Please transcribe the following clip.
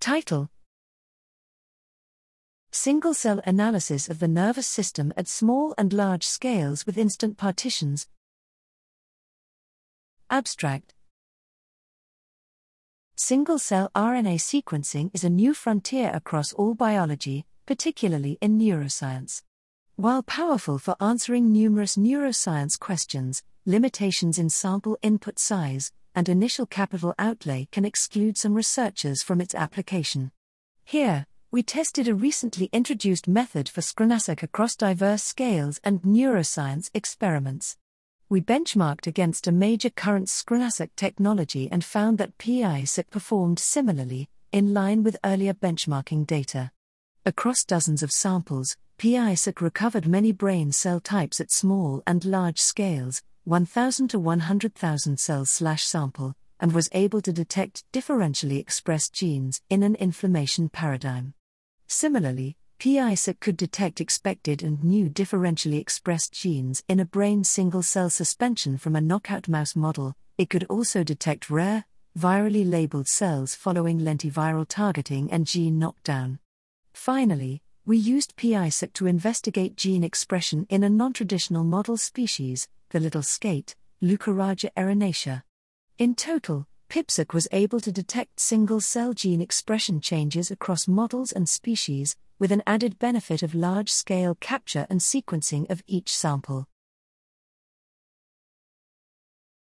Title Single cell analysis of the nervous system at small and large scales with instant partitions. Abstract Single cell RNA sequencing is a new frontier across all biology, particularly in neuroscience. While powerful for answering numerous neuroscience questions, limitations in sample input size and initial capital outlay can exclude some researchers from its application. Here, we tested a recently introduced method for scRNA-seq across diverse scales and neuroscience experiments. We benchmarked against a major current scRNA-seq technology and found that PIPseq performed similarly, in line with earlier benchmarking data. Across dozens of samples, PIPseq recovered many brain cell types at small and large scales, 1000 to 100,000 cells slash sample, and was able to detect differentially expressed genes in an inflammation paradigm. Similarly, PIPseq could detect expected and new differentially expressed genes in a brain single cell suspension from a knockout mouse model. It could also detect rare, virally labeled cells following lentiviral targeting and gene knockdown. Finally, we used PIPseq to investigate gene expression in a non-traditional model species, the little skate, Leucoraja erinacea. In total, PIPSeq was able to detect single cell gene expression changes across models and species, with an added benefit of large scale capture and sequencing of each sample.